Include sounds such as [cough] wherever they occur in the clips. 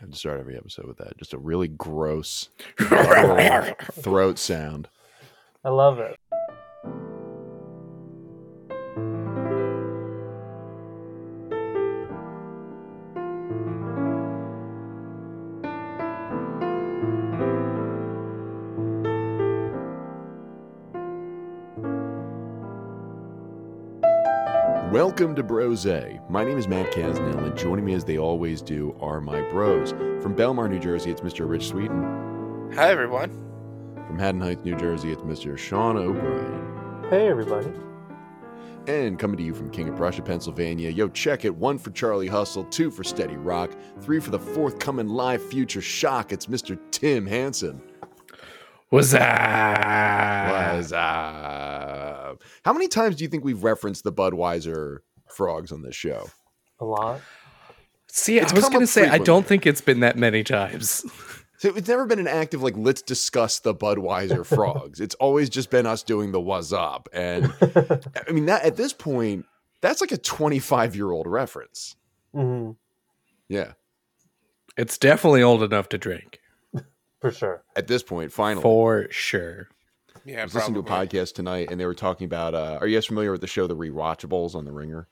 have to start every episode with that. Just a really gross [laughs] throat sound. I love it. Welcome to Brose. My name is Matt Casnell, and joining me as they always do are my bros. From Belmar, New Jersey, it's Mr. Rich Sweeten. Hi, everyone. From Haddon Heights, New Jersey, it's Mr. Sean O'Brien. Hey, everybody. And coming to you from King of Prussia, Pennsylvania, yo, check it. One for Charlie Hustle, two for Steady Rock, three for the forthcoming live future shock. It's Mr. Tim Hansen. What's that? Was up? How many times do you think we've referenced the Budweiser frogs on this show? A lot. See, It's I was going to up say, I don't think it's been that many times. [laughs] So it's never been an active like let's discuss the Budweiser [laughs] frogs. it's always just been us doing the was up, and [laughs] I mean that at this point, that's like a twenty-five year old reference. hmm Yeah, It's definitely old enough to drink. For sure. at this point, finally. For sure. I Yeah, was listening to a podcast tonight, and they were talking about. Uh, are you guys familiar with the show The Rewatchables on the Ringer?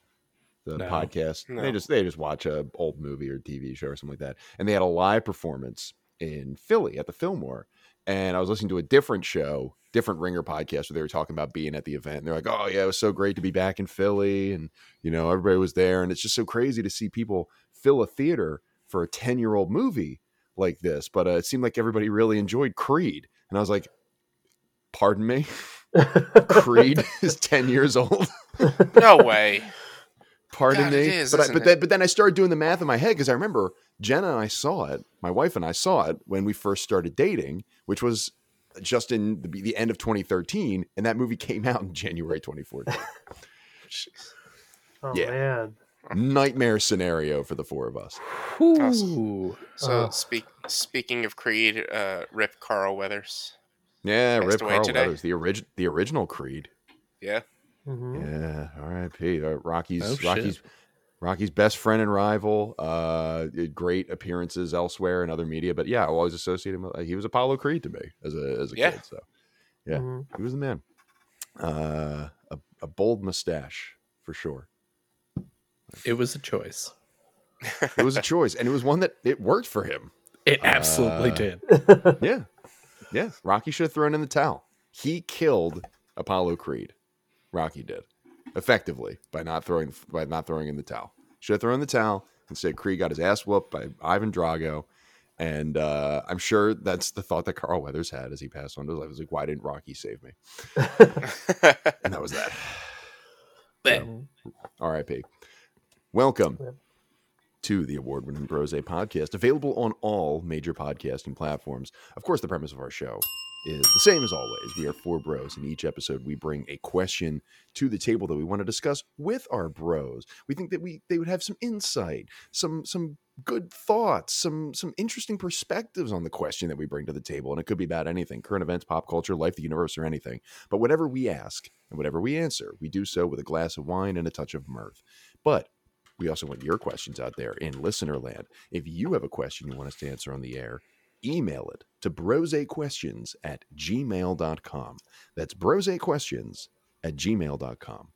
The No. podcast. No. They just they just watch a old movie or TV show or something like that, and they had a live performance in Philly at the Fillmore. And I was listening to a different show, different Ringer podcast, where they were talking about being at the event. And they're like, "Oh yeah, it was so great to be back in Philly, and you know everybody was there, and it's just so crazy to see people fill a theater for a ten year old movie like this." But uh, it seemed like everybody really enjoyed Creed, and I was like, "Pardon me." [laughs] Creed is 10 years old. [laughs] No way. Pardon God, me. it is, but I, but then but then I started doing the math in my head because I remember Jenna and I saw it. My wife and I saw it when we first started dating, which was just in the, the end of 2013, and that movie came out in January 2014. [laughs] Oh, Yeah. man. Nightmare scenario for the four of us. Ooh. So Uh. speak speaking of Creed, uh, Rip Carl Weathers. Yeah, Passed Rip away Carl today. Weathers, the orig- the original Creed. Yeah. hmm Yeah, R.I.P. Uh, Rocky's Oh, shit. Rocky's Rocky's best friend and rival. Uh, great appearances elsewhere in other media, but yeah, I always associate him. With, he was Apollo Creed to me as a as a Yeah. kid. So Yeah. Mhm. he was the man. Uh, a, a bold mustache for sure. It was a choice. It was a choice, and it was one that it worked for him. It absolutely Uh, did. [laughs] Yeah, yeah. Rocky should have thrown in the towel. He killed Apollo Creed. Rocky did effectively by not throwing by not throwing in the towel. Should have thrown in the towel. Instead, Creed got his ass whooped by Ivan Drago, and uh, I'm sure that's the thought that Carl Weathers had as he passed on to his life. He was like, "Why didn't Rocky save me?" [laughs] And that was that. Bet. Mhm. R.I.P. Welcome Yep. To the award-winning Brose podcast, available on all major podcasting platforms. Of course, the premise of our show is the same as always. We are four bros. In each episode, we bring a question to the table that we want to discuss with our bros. We think that we they would have some insight, some some good thoughts, some some interesting perspectives on the question that we bring to the table. And it could be about anything, current events, pop culture, life, the universe, or anything. But whatever we ask and whatever we answer, we do so with a glass of wine and a touch of mirth. But we also want your questions out there in listener land. If you have a question you want us to answer on the air, email it to brosequestions at gmail.com. That's brosequestions at gmail.com.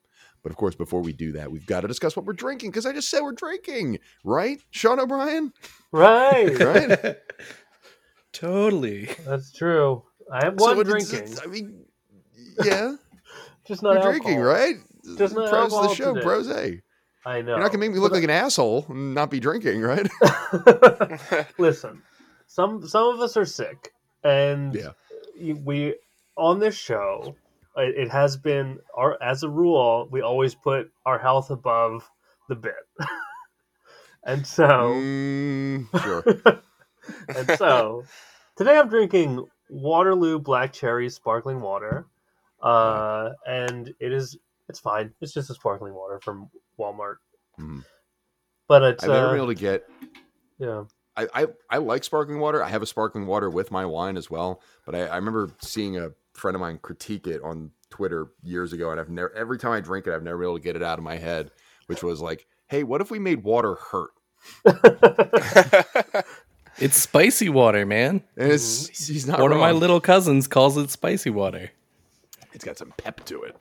But of course, before we do that, we've got to discuss what we're drinking because I just said we're drinking, right? Sean O'Brien? Right. [laughs] Right? [laughs] totally. That's true. I have So one what it's- drinking. I mean, yeah, [laughs] just not you're alcohol. drinking, right? Just not Pros of the show, today. brose. I know. You're not gonna make me look like an asshole and not be drinking, right? [laughs] [laughs] Listen, some some of us are sick, and Yeah. we on this show. It, it has been our as a rule. We always put our health above the bit, [laughs] and so Mm, sure. and so today I'm drinking Waterloo Black Cherry sparkling water, uh, and it is it's fine. It's just a sparkling water from Walmart, Mhm. but it's I've never uh, been able to get yeah. I, I, I like sparkling water. I have a sparkling water with my wine as well. But I, I remember seeing a friend of mine critique it on Twitter years ago, and I've never every time I drink it, I've never been able to get it out of my head. Which was like, hey, what if we made water hurt? [laughs] It's spicy water, man. And it's he's not One of my little cousins calls it spicy water. It's got some pep to it.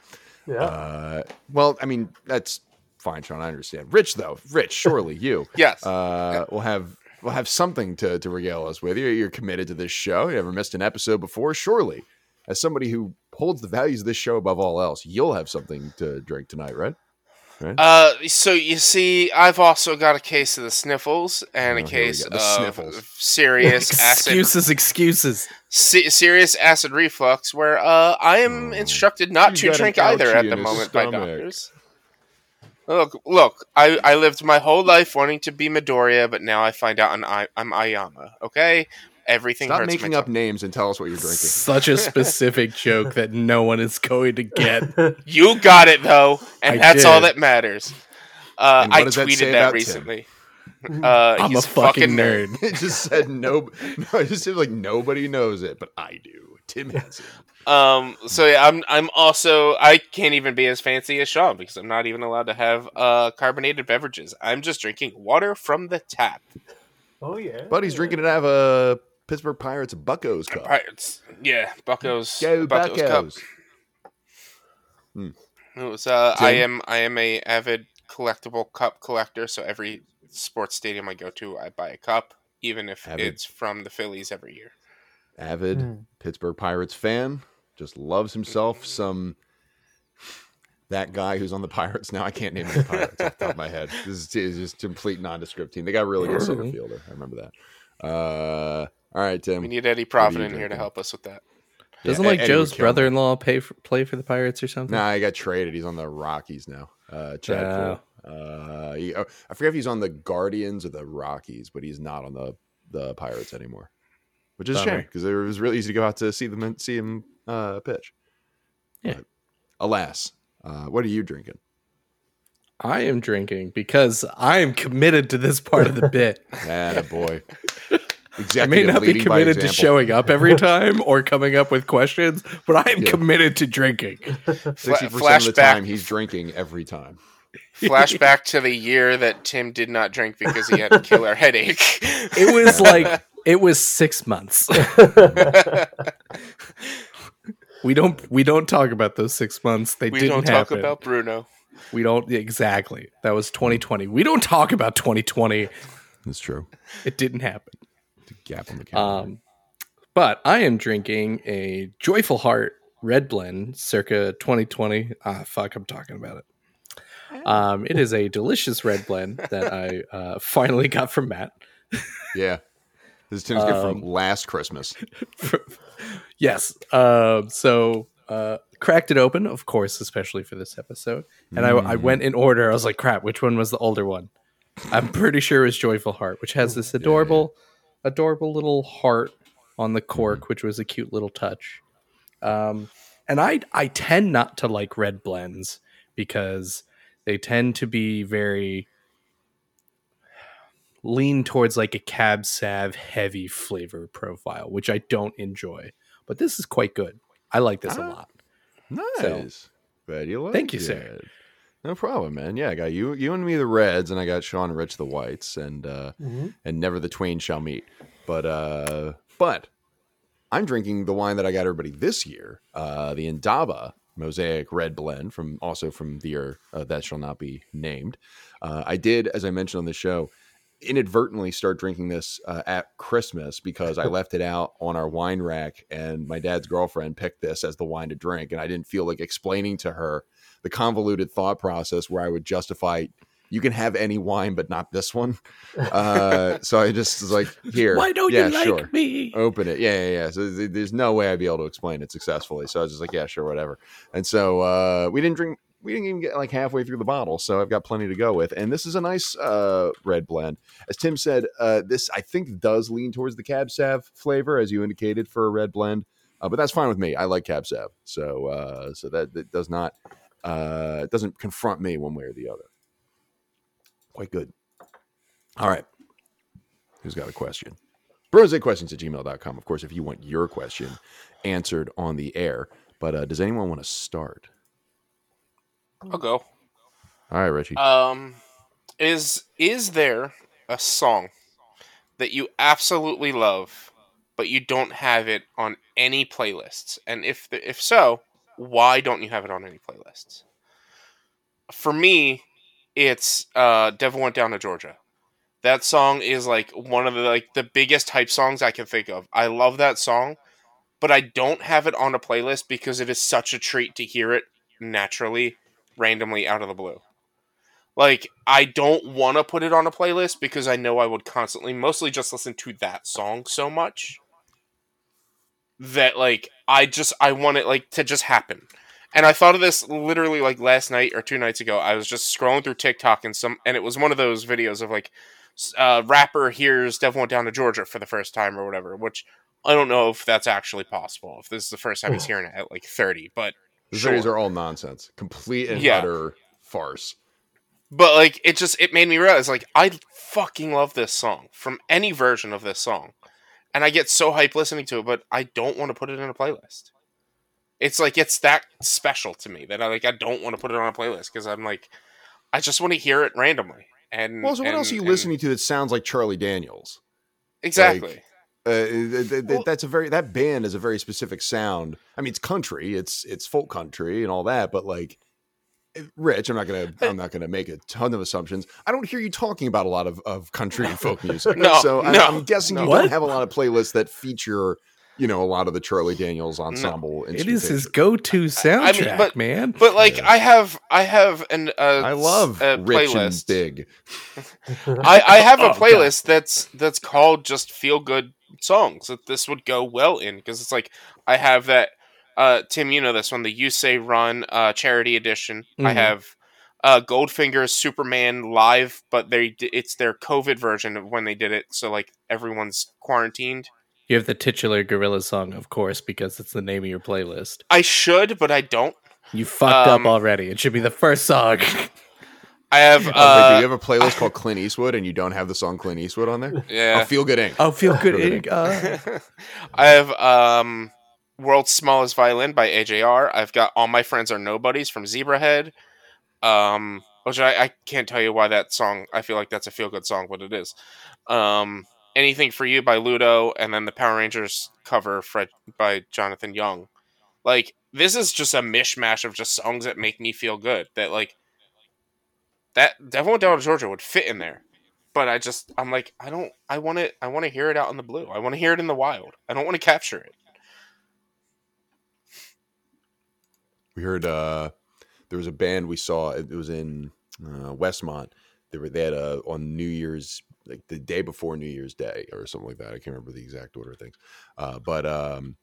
Yeah. Uh, well, I mean that's fine, Sean. I understand. Rich though, Rich, surely you. [laughs] yes. Uh, we'll have we'll have something to to regale us with. You're, you're committed to this show. You never missed an episode before. Surely, as somebody who holds the values of this show above all else, you'll have something to drink tonight, right? Right? Uh, so you see, I've also got a case of the sniffles and Oh, a case of sniffles. serious [laughs] acid, Excuses, excuses. se- serious acid reflux, where uh, I am Oh. instructed not to drink either at the moment by doctors. Look, look! I, I lived my whole life wanting to be Midoriya, but now I find out I'm, I, I'm Aoyama. Okay, everything Stop hurts making my up names and tell us what you're drinking. Such a specific [laughs] joke that no one is going to get. [laughs] You got it though, and I that's all that matters. Uh, I does that say tweeted that Tim? recently. [laughs] Uh, I'm he's a fucking nerd. it just said no. No, it just seems like nobody knows it, but I do. Tim has it. Um. So yeah, I'm. I'm also. I can't even be as fancy as Sean because I'm not even allowed to have uh carbonated beverages. I'm just drinking water from the tap. oh yeah. Buddy's he's drinking it out of a Pittsburgh Pirates Buccos cup. Pirates. Yeah, Buccos. Go Buccos cup. Buccos. It was, uh, I am. I am a avid collectible cup collector. So every sports stadium I go to, I buy a cup, even if Avid. it's from the Phillies every year. Avid Hmm. Pittsburgh Pirates fan. Just loves himself some. That guy who's on the Pirates now, I can't name the Pirates off the top of my head. This is, is just complete nondescript team. They got a really good center fielder. I remember that. Uh, all right, Tim. We need Eddie What Profit in here to help us with that. Doesn't Ed- like Eddie Joe's brother-in-law pay for, play for the Pirates or something? Nah, he got traded. He's on the Rockies now. Uh, Chad Oh. Full. Uh, he, oh, I forget if he's on the Guardians or the Rockies, but he's not on the the Pirates anymore, which is a shame because it was really easy to go out to see them and see him uh, pitch. Yeah. But alas, uh, what are you drinking? I am drinking because I am committed to this part of the [laughs] bit. Ah, boy. [laughs] I may not be committed to showing up every [laughs] time or coming up with questions, but I am Yeah. committed to drinking. [laughs] Sixty percent of the Flashback. time, he's drinking every time. Flashback [laughs] to the year that Tim did not drink because he had a killer headache. It was like it was six months. we don't we don't talk about those six months. They we didn't don't talk happen. about Bruno. We don't exactly. That was 2020. We don't talk about 2020. That's true. It didn't happen. Gap on the calendar. Um, but I am drinking a Joyful Heart Red Blend, circa 2020. Ah, fuck, I'm talking about it. Um, it is a delicious red blend that I [laughs] uh, finally got from Matt. yeah, this is Tim's gift from um, last Christmas. yes. Um, so uh, cracked it open, of course, especially for this episode. And I, I went in order. I was like, crap, which one was the older one? I'm pretty sure it was Joyful Heart, which has this adorable, adorable little heart on the cork, which was a cute little touch. Um, and I I tend not to like red blends because they tend to be very lean towards like a cab sav heavy flavor profile, which I don't enjoy. But this is quite good. I like this a Ah. lot. Nice. Glad you like Thank you, it. sir. No problem, man. Yeah, I got you, you and me the reds, and I got Sean Rich the whites, and uh, Mhm. and never the twain shall meet. But uh, but I'm drinking the wine that I got everybody this year, uh, the Indaba Mosaic Red Blend from also from the year uh, that shall not be named. Uh, I did, as I mentioned on the show, inadvertently start drinking this uh, at Christmas because I [laughs] left it out on our wine rack, and my dad's girlfriend picked this as the wine to drink, and I didn't feel like explaining to her the convoluted thought process where I would justify. You can have any wine, but not this one. [laughs] Uh, so I just was like, "Here, Why don't yeah, you like sure me? open it. Yeah, yeah, yeah. So th- there's no way I'd be able to explain it successfully. So I was just like, yeah, sure, whatever. And so uh, we didn't drink. We didn't even get like halfway through the bottle, so I've got plenty to go with. And this is a nice uh, red blend, as Tim said. Uh, this I think does lean towards the Cab Sav flavor, as you indicated for a red blend. Uh, but that's fine with me. I like Cab Sav, so uh, so that, that does not uh, it doesn't confront me one way or the other. Quite good. All right. Who's got a question? questions at gmail.com. Of course, if you want your question answered on the air. But uh, does anyone want to start? I'll go. All right, Richie. Um, is is there a song that you absolutely love, but you don't have it on any playlists? And if the, if so, why don't you have it on any playlists? For me, it's uh, "Devil Went Down to Georgia." That song is like one of the like the biggest hype songs I can think of. I love that song, but I don't have it on a playlist because it is such a treat to hear it naturally, randomly out of the blue. Like I don't want to put it on a playlist because I know I would constantly mostly just listen to that song so much that like I just I want it like to just happen. And I thought of this literally like last night or two nights ago. I was just scrolling through TikTok and some and it was one of those videos of like uh, rapper hears Devil Went Down to Georgia for the first time or whatever, which I don't know if that's actually possible. If this is the first time he's hearing it at like 30, but these sure. videos are all nonsense, complete and Yeah. utter farce. But like it just it made me realize like I fucking love this song from any version of this song. And I get so hyped listening to it, but I don't want to put it in a playlist. It's like it's that special to me that I like I don't want to put it on a playlist because I'm like I just want to hear it randomly. And Well, so what and- else are you and- listening to that sounds like Charlie Daniels? Exactly. Uh, th- th- th- Well- that's a very that band is a very specific sound. I mean, it's country, it's it's folk country and all that, but like, Rich, I'm not gonna I'm not gonna make a ton of assumptions. I don't hear you talking about a lot of, of country and [laughs] folk music. No, so I'm, no, I'm guessing you. What? don't have a lot of playlists that feature, you know, a lot of the Charlie Daniels ensemble. It is his instrumentation. go-to soundtrack, but- man. But like Yeah. I have I have an uh, I love a Rich playlist. and Big. [laughs] I, I have a [laughs] Oh, playlist that's that's called just feel good songs that this would go well in because it's like I have that uh Tim you know this one the You Say Run uh charity edition I Mhm. have uh Goldfinger's Superman live but they it's their COVID version of when they did it so like everyone's quarantined You have the titular Gorilla song, of course, because it's the name of your playlist. I should but I don't You fucked Um, up already. It should be the first song. [laughs] I have Oh, wait, do uh you have a playlist called Clint Eastwood and you don't have the song Clint Eastwood on there? yeah Oh, feel good Inc. oh, feel good. Really? Inc. Uh, [laughs] I have um World's Smallest Violin by AJR. I've got All My Friends Are Nobodies from Zebrahead. Um which I, I can't tell you why that song I feel like that's a feel good song, but it is. Um Anything for You by Ludo and then the Power Rangers cover Fred by Jonathan Young. Like this is just a mishmash of just songs that make me feel good. That like that Devil Down to Georgia would fit in there. But I just I'm like I don't I want it I want to hear it out in the blue. I want to hear it in the wild. I don't want to capture it. We heard uh there was a band we saw. It was in uh, Westmont. They were they had a on New Year's like the day before New Year's Day or something like that. I can't remember the exact order of things. Uh, but um,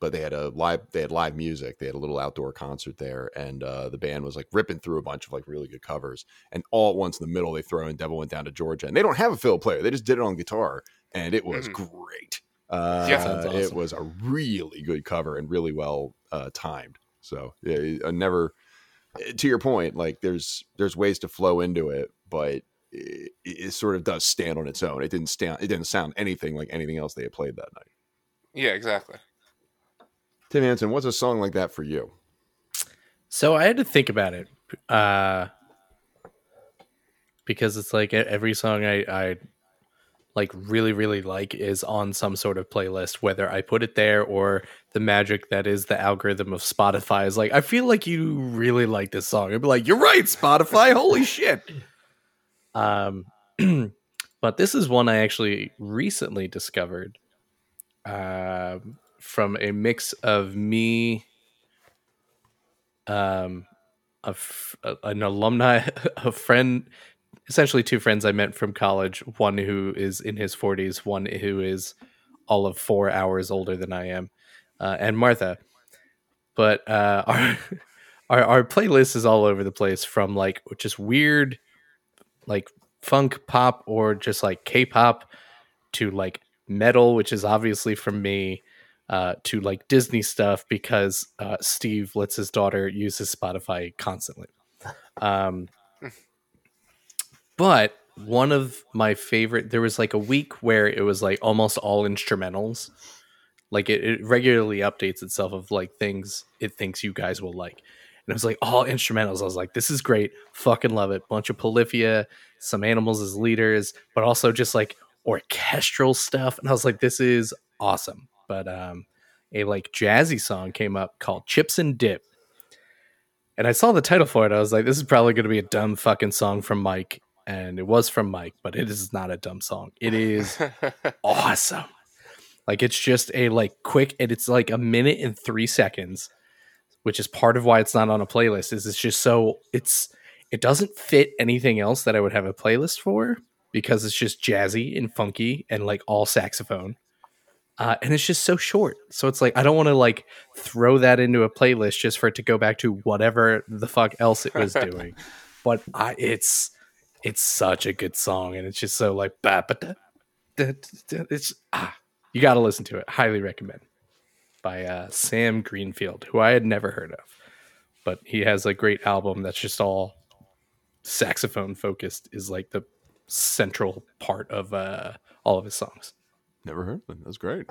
but they had a live they had live music. They had a little outdoor concert there, and uh, the band was like ripping through a bunch of like really good covers. And all at once in the middle, they throw in "Devil Went Down to Georgia," and they don't have a fiddle player. They just did it on guitar, and it was Mhm. great. Uh, Yeah. Sounds it was a really good cover and really well uh, timed. So yeah, I never. To your point, like there's there's ways to flow into it, but it, it sort of does stand on its own. It didn't stand. It didn't sound anything like anything else they had played that night. Yeah, exactly. Tim Hansen, what's a song like that for you? so I had to think about it. Uh, because it's like e- every song I, I like really, really like is on some sort of playlist, whether I put it there or the magic that is the algorithm of Spotify is like, I feel like you really like this song. I'd be like, You're right, Spotify, holy shit. Um [clears throat] but this is one I actually recently discovered. Um from a mix of me um a f- a- an alumni [laughs] a friend essentially two friends i met from college one who is in his 40s one who is all of four hours older than i am uh, and martha but uh [laughs] our, our our playlist is all over the place from like just weird like funk pop or just like k-pop to like metal which is obviously from me uh, to like Disney stuff because uh, Steve lets his daughter use his Spotify constantly. Um, but one of my favorite, there was like a week where it was like almost all instrumentals. Like it, it regularly updates itself of like things it thinks you guys will like. And it was like all instrumentals. I was like, this is great, fucking love it. Bunch of Polyphia, some animals as leaders, but also just like orchestral stuff. And I was like, this is awesome. But um, a like jazzy song came up called Chips and Dip. And I saw the title for it. I was like, this is probably going to be a dumb fucking song from Mike. And it was from Mike, but it is not a dumb song. It is [laughs] awesome. Like it's just a like quick and it's like a minute and 3 seconds, which is part of why it's not on a playlist is it's just so it's it doesn't fit anything else that I would have a playlist for because it's just jazzy and funky and like all saxophone. Uh, and it's just so short. So it's like I don't want to like throw that into a playlist just for it to go back to whatever the fuck else it was [laughs] doing. but I, it's it's such a good song, and it's just so like ba ba da, da, da, it's ah, you got to listen to it. Highly recommend by uh, Sam Greenfield, who I had never heard of, but he has a great album that's just all saxophone focused. Is like the central part of uh, all of his songs. Never heard of them. That's great.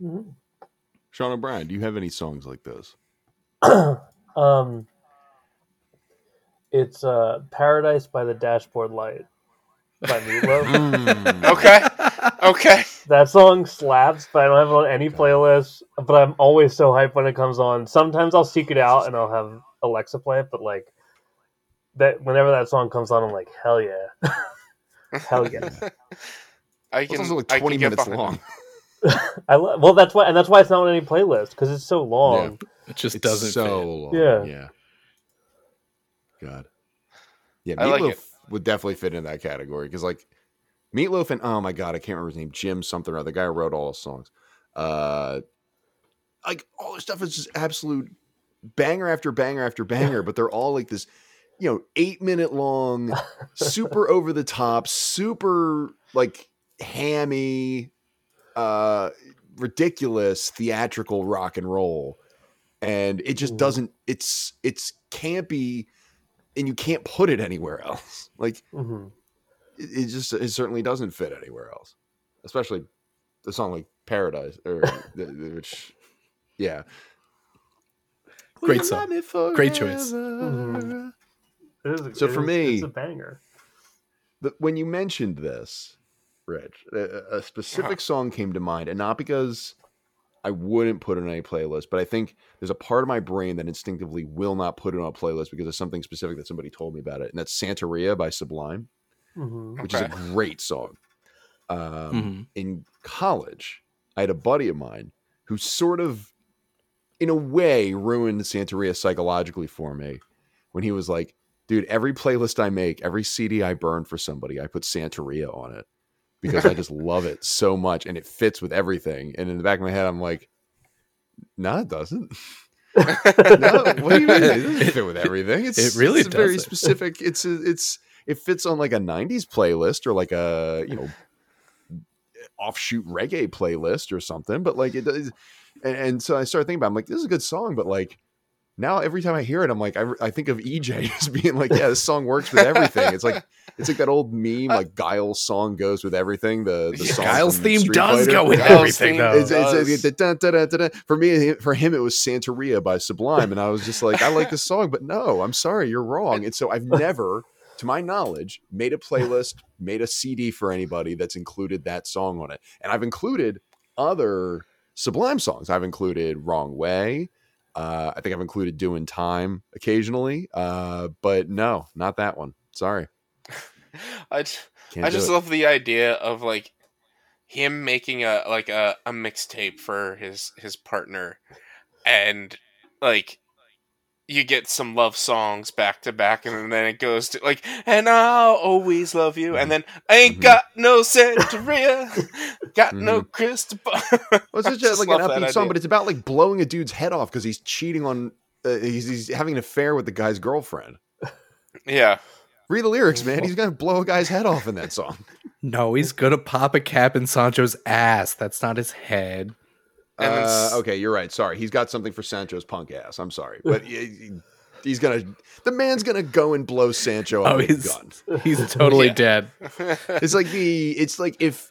Mm-hmm. Sean O'Brien, do you have any songs like this? [clears throat] um, it's uh, "Paradise" by the Dashboard Light by Meatloaf. [laughs] Mm. okay. Okay. that song slaps, but I don't have it on any playlist. But I'm always so hyped when it comes on. Sometimes I'll seek it out and I'll have Alexa play it. But like that, whenever that song comes on, I'm like, hell yeah, [laughs] hell yeah. I It's can, also like I can 20 minutes long. [laughs] I lo- well, that's why, and that's why it's not on any playlist because it's so long. It just It's doesn't so fit. long. Yeah. Yeah. God. Yeah, I like Meatloaf it. would definitely fit in that category because, like, Meatloaf and oh my god, I can't remember his name, Jim something or other. The guy who wrote all his songs. Uh, like all this stuff is just absolute banger after banger after banger, but they're all like this, you know, eight minute long, super [laughs] over the top, super like hammy, uh, ridiculous theatrical rock and roll, and it just doesn't. It's it's campy, and you can't put it anywhere else. [laughs] Like hmm it, it just it certainly doesn't fit anywhere else, especially the song like Paradise or [laughs] which, yeah, Great song. Great choice. Mhm. Is, So for is- me- it's a banger. the, when you mentioned this, Rich, a, a specific song came to mind, and not because I wouldn't put it on any playlist, but I think there's a part of my brain that instinctively will not put it on a playlist because of something specific that somebody told me about it, and that's Santeria by Sublime, hmm which is a great song. Um, Mhm. In college, I had a buddy of mine who sort of, in a way, ruined Santeria psychologically for me when he was like, dude, every playlist I make, every CD I burn for somebody, I put Santeria on it because I [laughs] just love it so much and it fits with everything. And in the back of my head, I'm like, no, it doesn't. [laughs] no, what do you mean? It doesn't fit with everything. It's, It really it's very specific. [laughs] It's a, it's it fits on like a '90s playlist or like a you know offshoot reggae playlist or something. But like it does, and, and so I started thinking about. It. I'm like, this is a good song, but like now every time I hear it, I'm like, I, I think of EJ [laughs] as being like, yeah, this [laughs] song works with everything. It's like it's like that old meme, uh, like Guile's song goes with everything. The the Yeah. song Guile's theme Street does Fighter. go with Guile's everything, though. It's, it's, it's. For me, for him, it was Santeria by Sublime, and I was just like, I like this song, but no, I'm sorry, you're wrong. And so I've never, to my knowledge, made a playlist, made a CD for anybody that's included that song on it, and I've included other Sublime songs. I've included Wrong Way. Uh, I think I've included Doing Time occasionally, uh, but no, not that one. Sorry, [laughs] I, j- can't I just love the idea of like him making a like a, a mixtape for his his partner and like you get some love songs back to back and then it goes to like and I'll always love you and then I ain't Mhm. got no Santeria [laughs] got no Cristobal [laughs] Well, it's I just, just like an upbeat song, but it's about like blowing a dude's head off because he's cheating on, uh, he's, he's having an affair with the guy's girlfriend. yeah Read the lyrics, man. He's gonna blow a guy's head off in that song. [laughs] No, he's gonna pop a cap in Sancho's ass. That's not his head. Uh, okay, you're right. Sorry, he's got something for Sancho's punk ass. I'm sorry, [laughs] but he- he- he's gonna, the man's gonna go and blow Sancho up Oh, he's- gun. [laughs] He's totally Yeah. dead. [laughs] It's like the, it's like if.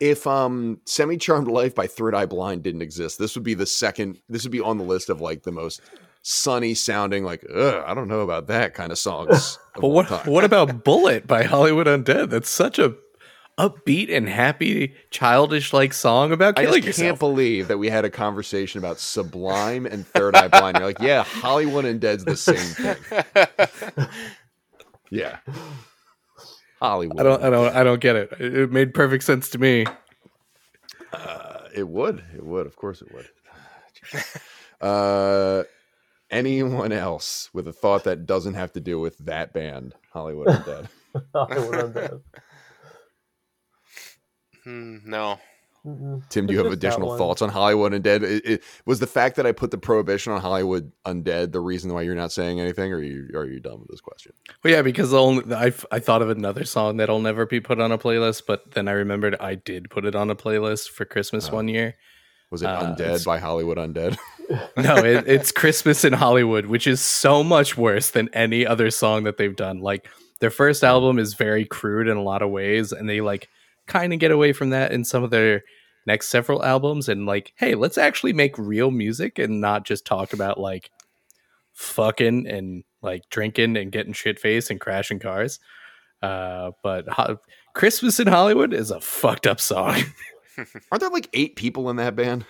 If um Semi Charmed Life by Third Eye Blind didn't exist, this would be the second this would be on the list of like the most sunny sounding like Ugh, I don't know about that kind of songs. But what what about Bullet by Hollywood Undead? That's such a upbeat and happy, childish like song about I killing just can't believe that we had a conversation about Sublime and Third Eye Blind. You're like, yeah, Hollywood Undead's the same thing. [laughs] Yeah, Hollywood. I don't I don't I don't get it. It it made perfect sense to me. Uh, it would. It would. Of course, it would. [sighs] uh, anyone else with a thought that doesn't have to do with that band, Hollywood Undead? [laughs] Hollywood Undead. Hmm, no. Mm-mm. Tim, do you [laughs] have additional thoughts on Hollywood Undead? It, it, was the fact that I put the prohibition on Hollywood Undead the reason why you're not saying anything, or are you are you done with this question? Well, yeah, because only I I thought of another song that'll never be put on a playlist, but then I remembered I did put it on a playlist for Christmas Oh. one year. Was it Uh, Undead by Hollywood Undead? [laughs] [laughs] No, it, it's Christmas in Hollywood, which is so much worse than any other song that they've done. Like their first album is very crude in a lot of ways, and they like kind of get away from that in some of their next several albums. And like, hey, let's actually make real music and not just talk about like fucking and like drinking and getting shit faced and crashing cars. Uh, but Ho- Christmas in Hollywood is a fucked up song. [laughs] Aren't there like eight people in that band?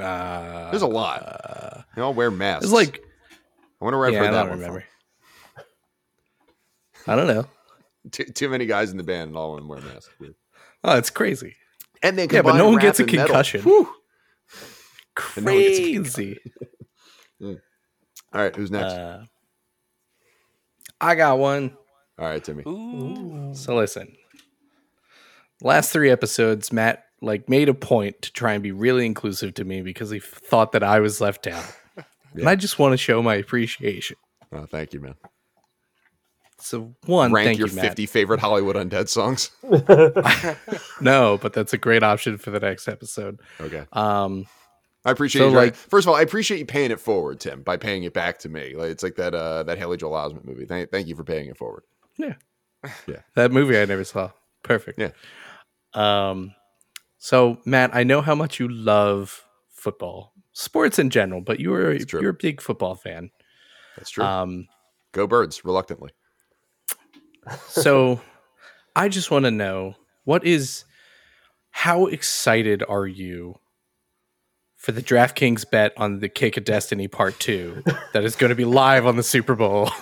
Uh, There's a lot. Uh, They all wear masks. it's like I wonder where yeah, heard I that don't one remember. I don't know. From. Too, too many guys in the band and all of them wear masks. Oh, it's crazy. And they Yeah, but no one gets a concussion. Whew. And no one Crazy. All right, who's next? Uh, I got one. all right, Timmy. Ooh. Ooh. So listen. Last three episodes, Matt like made a point to try and be really inclusive to me because he thought that I was left out. [laughs] And I just want to show my appreciation. Oh, thank you, man. So one, Rank thank your you, Matt. 50 favorite Hollywood Undead songs. [laughs] No, but that's a great option for the next episode. Okay. Um, I appreciate So, you. like- first of all, I appreciate you paying it forward, Tim, by paying it back to me. Like it's like that uh that Haley Joel Osment movie. Thank, thank you for paying it forward. Yeah, [laughs] yeah. That movie I never saw. Perfect. Yeah. Um, so Matt, I know how much you love football, sports in general, but you are you're a big football fan. That's true. Um, Go birds, reluctantly. [laughs] so I just want to know what is how excited are you for the DraftKings bet on the Kick of Destiny Part Two that is going to be live on the Super Bowl? [laughs]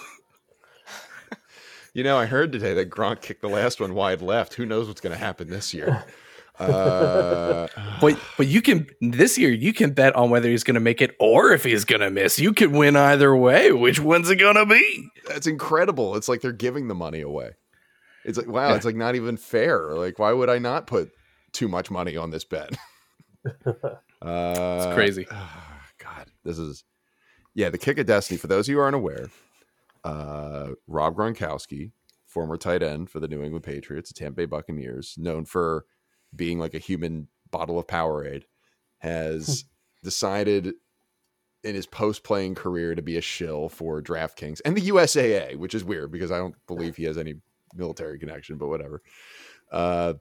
You know, I heard today that Gronk kicked the last one wide left. Who knows what's going to happen this year? [laughs] Uh, But but you can this year you can bet on whether he's going to make it or if he's going to miss. You can win either way. Which one's it going to be? that's incredible. It's like they're giving the money away. It's like wow, Yeah. it's like not even fair. Like why would I not put too much money on this bet? [laughs] uh, It's crazy. [sighs] God, this is yeah. The kick of destiny. For those of you who aren't aware, uh, Rob Gronkowski, former tight end for the New England Patriots, the Tampa Bay Buccaneers, known for being like a human bottle of Powerade, has decided in his post-playing career to be a shill for DraftKings and the USAA, which is weird because I don't believe he has any military connection, but whatever. Uh,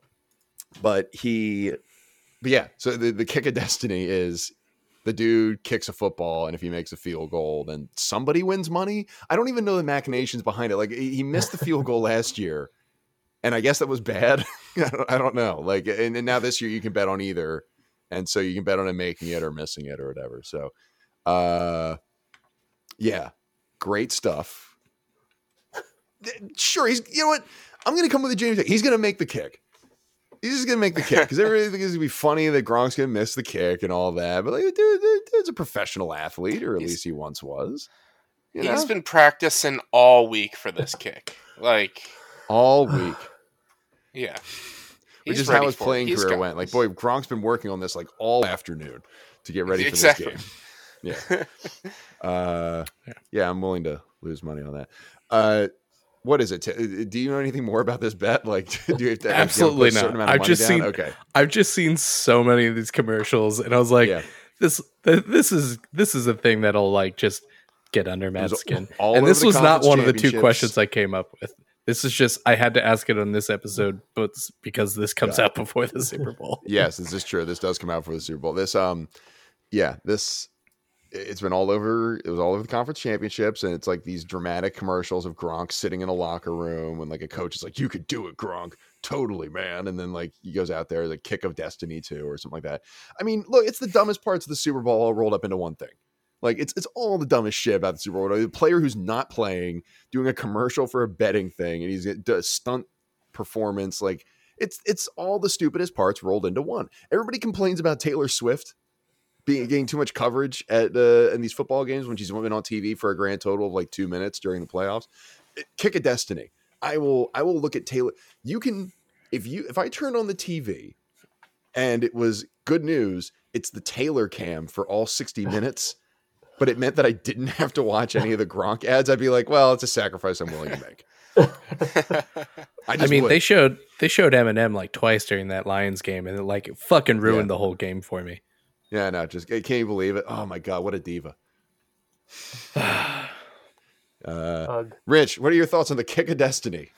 but he, but yeah. So the the kick of destiny is the dude kicks a football, and if he makes a field goal, then somebody wins money. I don't even know the machinations behind it. Like he missed the field goal last year, and I guess that was bad. [laughs] I, don't, I don't know. Like, and, and now this year you can bet on either, and so you can bet on him making it or missing it or whatever. So, uh, yeah, great stuff. Sure, he's you know what? I'm gonna come with a James. He's gonna make the kick. He's just gonna make the kick because everybody thinks it's gonna be funny that Gronk's gonna miss the kick and all that. But like, dude, dude, dude's a professional athlete, or at He's- least he once was. He's know? been practicing all week for this kick. Like, all [sighs] week, yeah. which He's is how ready his for it. playing career went. Like, boy, Gronk's been working on this like all afternoon to get ready for Exactly. this game. Yeah. [laughs] Uh, yeah, I'm willing to lose money on that. Uh, what is it? Do you know anything more about this bet? Like, [laughs] do you have to have to Absolutely put a certain not. amount of I've money just down? seen- Okay, I've just seen so many of these commercials, and I was like, yeah. this th- this is this is a thing that'll like just get under Matt's skin. all and this was not one of the two questions I came up with. This is just I had to ask it on this episode, but because this comes Got out [laughs] before the Super Bowl. [laughs] yes, this is true. This does come out for the Super Bowl. This, um, yeah, this it's been all over. It was all over the conference championships, and it's like these dramatic commercials of Gronk sitting in a locker room, and like a coach is like, "You could do it, Gronk, totally, man." And then like he goes out there, the kick of destiny too, or something like that. I mean, look, it's the dumbest parts of the Super Bowl all rolled up into one thing. Like it's it's all the dumbest shit about the Super Bowl. The player who's not playing, doing a commercial for a betting thing, and he's a stunt performance. Like it's it's all the stupidest parts rolled into one. Everybody complains about Taylor Swift being getting too much coverage at uh, in these football games when she's been on TV for a grand total of like two minutes during the playoffs. Kick a destiny. I will I will look at Taylor. You can if you if I turn on the TV and it was good news, it's the Taylor cam for all 60 [laughs] minutes. But it meant that I didn't [laughs] have to watch any of the Gronk ads. I'd be like, well, it's a sacrifice I'm willing to make. [laughs] I, I, mean, would. they showed they showed Eminem like twice during that Lions game, and it like fucking ruined yeah. the whole game for me. Yeah, no, just can't you believe it? Oh my god, what a diva! [sighs] uh, Rich, what are your thoughts on the Kick of Destiny?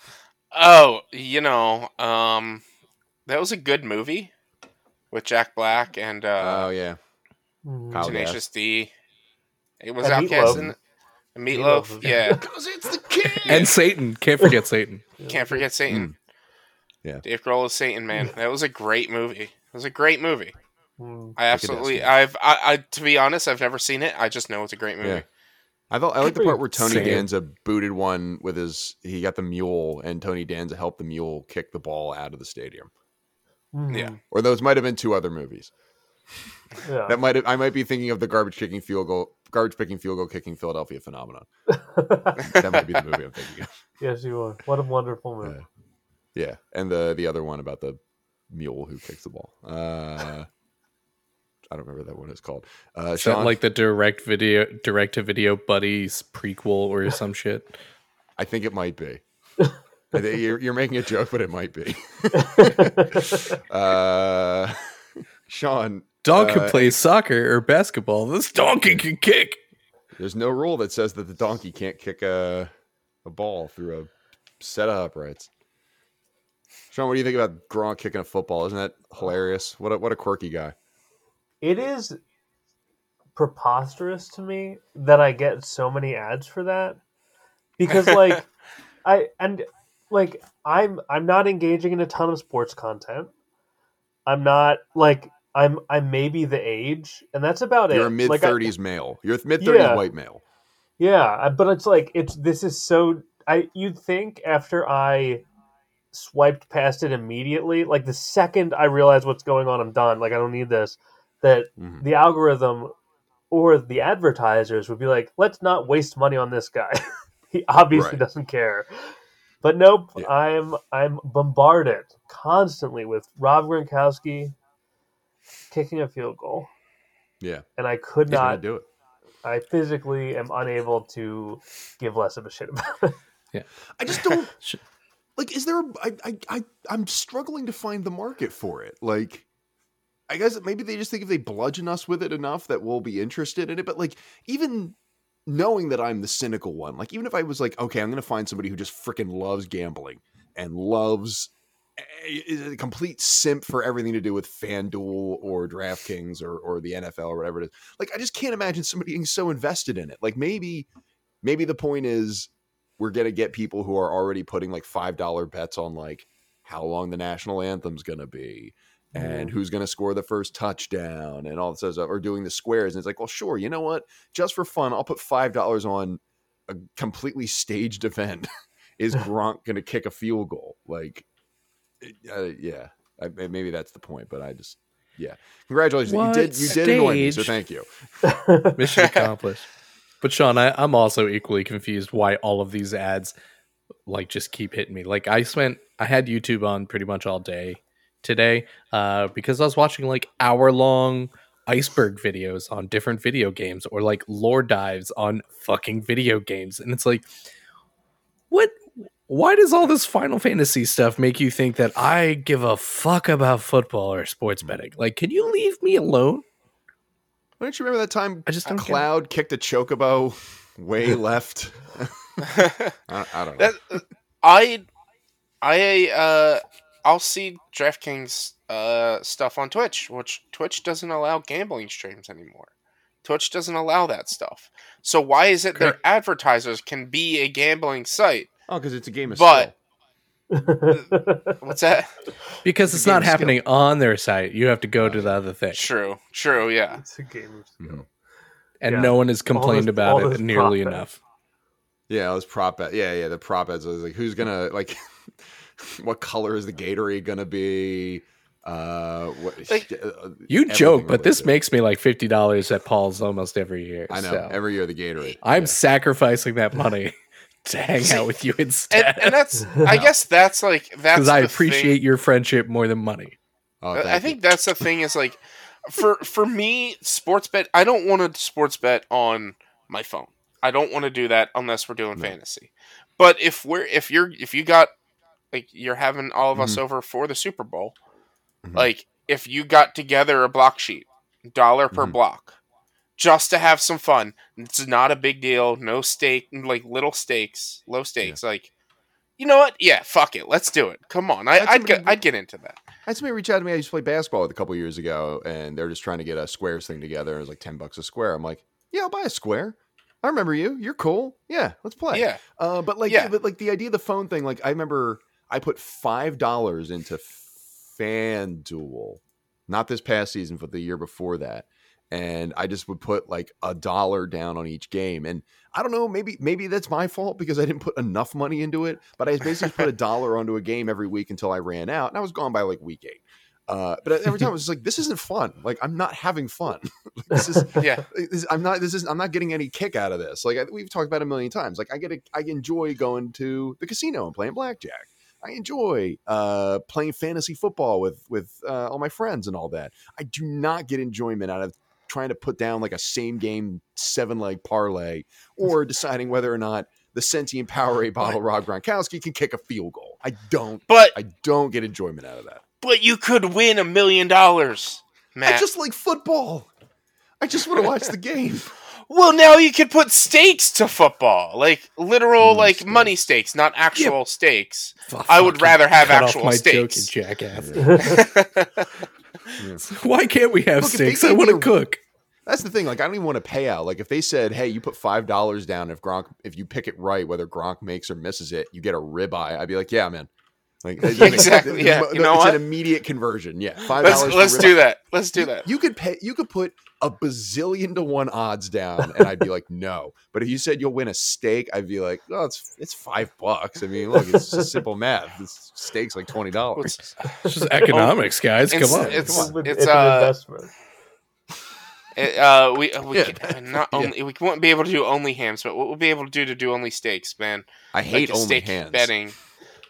Oh, you know, um, that was a good movie with Jack Black and uh, oh yeah, mm-hmm. Tenacious D. It was and OutKast and Meatloaf, Meatloaf. yeah, because it's the king and Satan. Can't forget Satan. [laughs] Can't forget Satan. Mm. Yeah, Dave Grohl is Satan, man. That was a great movie. It was a great movie. Mm. I absolutely. I've. I, I. To be honest, I've never seen it. I just know it's a great movie. Yeah. I thought I like the part where Tony Same. Danza booted one with his. He got the mule, and Tony Danza helped the mule kick the ball out of the stadium. Mm. Yeah. Or those might have been two other movies. Yeah. [laughs] that might have, I might be thinking of the garbage kicking field goal, garbage picking field goal kicking Philadelphia phenomenon. [laughs] that might be the movie I'm thinking of. Yes, you are. What a wonderful movie. Uh, yeah, and the the other one about the mule who kicks the ball. Uh, I don't remember that one is called. Uh, is Sean, like the direct video, direct to video buddies prequel or [laughs] some shit? I think it might be. you're, you're making a joke, but it might be. [laughs] uh, Sean, donkey uh, plays soccer or basketball. This donkey can kick. There's no rule that says that the donkey can't kick a a ball through a set of uprights. Sean, what do you think about Gronk kicking a football? Isn't that hilarious? What a, what a quirky guy it is preposterous to me that I get so many ads for that because [laughs] like I and like I'm I'm not engaging in a ton of sports content. I'm not like I'm I'm maybe the age and that's about You're it. You're a mid thirties like, male. You're a mid thirties yeah, white male. Yeah, but it's like it's this is so I you'd think after I swiped past it immediately, like the second I realize what's going on, I'm done. Like I don't need this that mm-hmm. the algorithm or the advertisers would be like, let's not waste money on this guy. [laughs] he obviously right. doesn't care. But nope, yeah. I'm I'm bombarded constantly with Rob Gronkowski kicking a field goal. Yeah, and I could He's not do it. I physically am unable to give less of a shit about it. Yeah, I just don't [laughs] like. Is there? A, I I I I'm struggling to find the market for it. Like, I guess maybe they just think if they bludgeon us with it enough that we'll be interested in it. But like, even knowing that I'm the cynical one, like, even if I was like, okay, I'm going to find somebody who just freaking loves gambling and loves is a complete simp for everything to do with FanDuel or DraftKings or or the NFL or whatever it is. Like, I just can't imagine somebody being so invested in it. Like, maybe, maybe the point is we're gonna get people who are already putting like five dollar bets on like how long the national anthem's gonna be and who's going to score the first touchdown and all this stuff, or doing the squares. And it's like, well, sure, you know what? Just for fun, I'll put five dollars on a completely staged event. [laughs] Is [laughs] Gronk going to kick a field goal? Like, uh, yeah, I, maybe that's the point. But I just, yeah, congratulations, what you did you did annoy me, so thank you. [laughs] Mission [laughs] accomplished. But Sean, I, I'm also equally confused why all of these ads like just keep hitting me. Like I spent, I had YouTube on pretty much all day today uh, because I was watching like hour long iceberg videos on different video games or like lore dives on fucking video games. And it's like, what? Why does all this Final Fantasy stuff make you think that I give a fuck about football or sports betting? Like, can you leave me alone? Why Don't you remember that time I just Cloud kicked a chocobo way [laughs] left? [laughs] I, I, don't know. That, I I uh I'll see DraftKings uh, stuff on Twitch, which Twitch doesn't allow gambling streams anymore. Twitch doesn't allow that stuff. So why is it Correct. their advertisers can be a gambling site? Oh, because it's a game of But- skill. [laughs] What's that? because It's it's not of skill. happening on their site. You have to go to the other thing, True. True. Yeah. it's a game of skill. Mhm. and Yeah. no one has complained this- about it nearly profit. enough. Yeah, it was prop bet. Yeah, yeah, the prop bets. I was like, who's gonna like? [laughs] what color is the Gatorade gonna be? Uh, what? Like, uh, You joke, but this related. makes me like fifty dollars at Paul's almost every year. I know so every year the Gatorade. I'm Yeah. sacrificing that money to hang See, out with you [laughs] And, instead and that's I [laughs] guess that's like that's because I the thing- appreciate your friendship more than money. Oh, I- thank I you. think that's the thing is like for for me sports bet I don't want to sports bet on my phone. I don't want to do that unless we're doing No. fantasy. But if we're if you're if you got like you're having all of us Mhm. over for the Super Bowl, Mhm. like if you got together a block sheet, dollar per Mhm. block, just to have some fun. It's not a big deal. No stake, like little stakes, low stakes. Like, you know what? Yeah, fuck it. Let's do it. Come on. I, I'd, get I'd get into that. I had somebody reach out to me. I used to play basketball with a couple years ago, and they're just trying to get a squares thing together. It was like ten bucks a square. I'm like, yeah, I'll buy a square. I remember you. You're cool. Yeah, let's play. Yeah. Uh, but like, Yeah. but like the idea of the phone thing. Like, I remember I put five dollars into FanDuel, not this past season, but the year before that, and I just would put like a dollar down on each game. And I don't know, maybe maybe that's my fault because I didn't put enough money into it. But I basically put a [laughs] dollar onto a game every week until I ran out, and I was gone by like week eight. Uh, but every time I was just like, "This isn't fun. Like, I'm not having fun. [laughs] This is Yeah. this, I'm not. This is. I'm not getting any kick out of this. Like I, we've talked about it a million times. Like I get. A, I enjoy going to the casino and playing blackjack. I enjoy uh, playing fantasy football with with uh, all my friends and all that. I do not get enjoyment out of trying to put down like a same game seven leg parlay or deciding whether or not the sentient Powerade bottle Rob Gronkowski can kick a field goal. I don't. But I don't get enjoyment out of that. but you could win a million dollars, Matt. I just like football. I just want to watch the game. [laughs] Well, now you could put stakes to football, like literal, Mm, like stakes. money stakes, not actual stakes. Fuck, I would rather have cut off actual my stakes. joke, jackass. [laughs] Yeah. [laughs] Why can't we have Look, if they steaks? I want to cook. That's the thing. Like, I don't even want to pay out. Like, if they said, "Hey, you put five dollars down if Gronk, if you pick it right, whether Gronk makes or misses it, you get a ribeye," I'd be like, "Yeah, man." Like, it- it- Exactly, yeah. it- You know it's what? an immediate conversion. Yeah, [laughs] five let's dollars. let's do that. Let's do that. You could pay. You could put a bazillion to one odds down, and I'd be like, [laughs] "No." But if you said you'll win a steak, I'd be like, "Oh, it's it's five bucks." I mean, look, it's just simple math. This steak's like twenty dollars. It's, It's just economics, guys. It's- Come on. it's- come on. it's, it's, an uh, investment. It, uh, we we Yeah. can, not [laughs] Yeah. only we won't be able to do only hams, but what we'll be able to do to do only steaks, man. I hate like only steak hands. betting.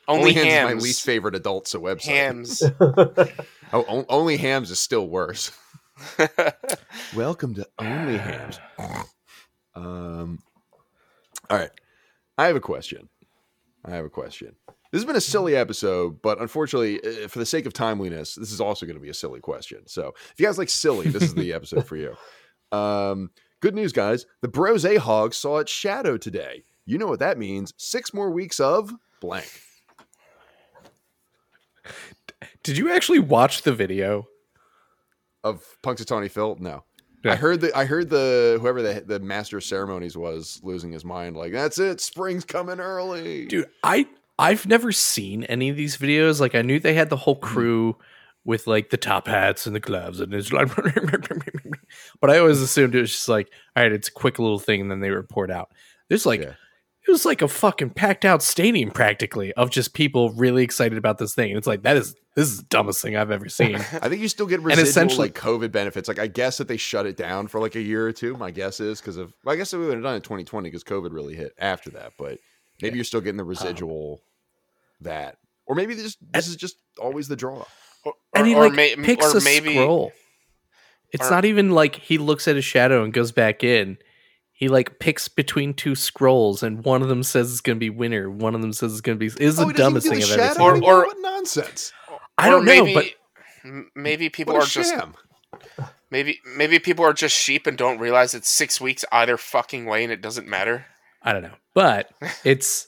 Only, Only, hands, hams. is my least favorite adult so website. hams. [laughs] Oh, on- only hams is still worse. [laughs] Welcome to Only Hams. Um, all right. I have a question. I have a question. This has been a silly episode, but unfortunately, uh, for the sake of timeliness, this is also going to be a silly question. So, if you guys like silly, this is the [laughs] episode for you. Um, good news, guys. The Bros A Hog saw its shadow today. You know what that means. Six more weeks of blank. Did you actually watch the video? Of Punxsutawney Phil? No. Yeah. I heard the I heard the whoever the the master of ceremonies was losing his mind. Like that's it, spring's coming early, Dude, I I've never seen any of these videos. Like I knew they had the whole Mm-hmm. crew with like the top hats and the gloves and it's like [laughs] but I always assumed it was just like, all right, it's a quick little thing and then they report out. There's like Yeah. it was like a fucking packed out stadium practically of just people really excited about this thing. And it's like that is this is the dumbest thing I've ever seen. [laughs] I think you still get residual and essentially- like COVID benefits. Like I guess that they shut it down for like a year or two. My guess is because of well, I guess we would have done it in 2020 because COVID really hit after that. But maybe Yeah. you're still getting the residual that, or maybe this this is just always the draw. Or, and he or like may- picks or a maybe scroll. It's or- not even like he looks at a shadow and goes back in. He like picks between two scrolls, and one of them says it's gonna be winner. One of them says it's gonna be. Is oh, the oh, he doesn't dumbest thing do I've ever seen. Or- or- what nonsense! I don't maybe, know, but maybe people What a are just maybe maybe people are just sheep and don't realize it's six weeks either fucking way and it doesn't matter. I don't know. But it's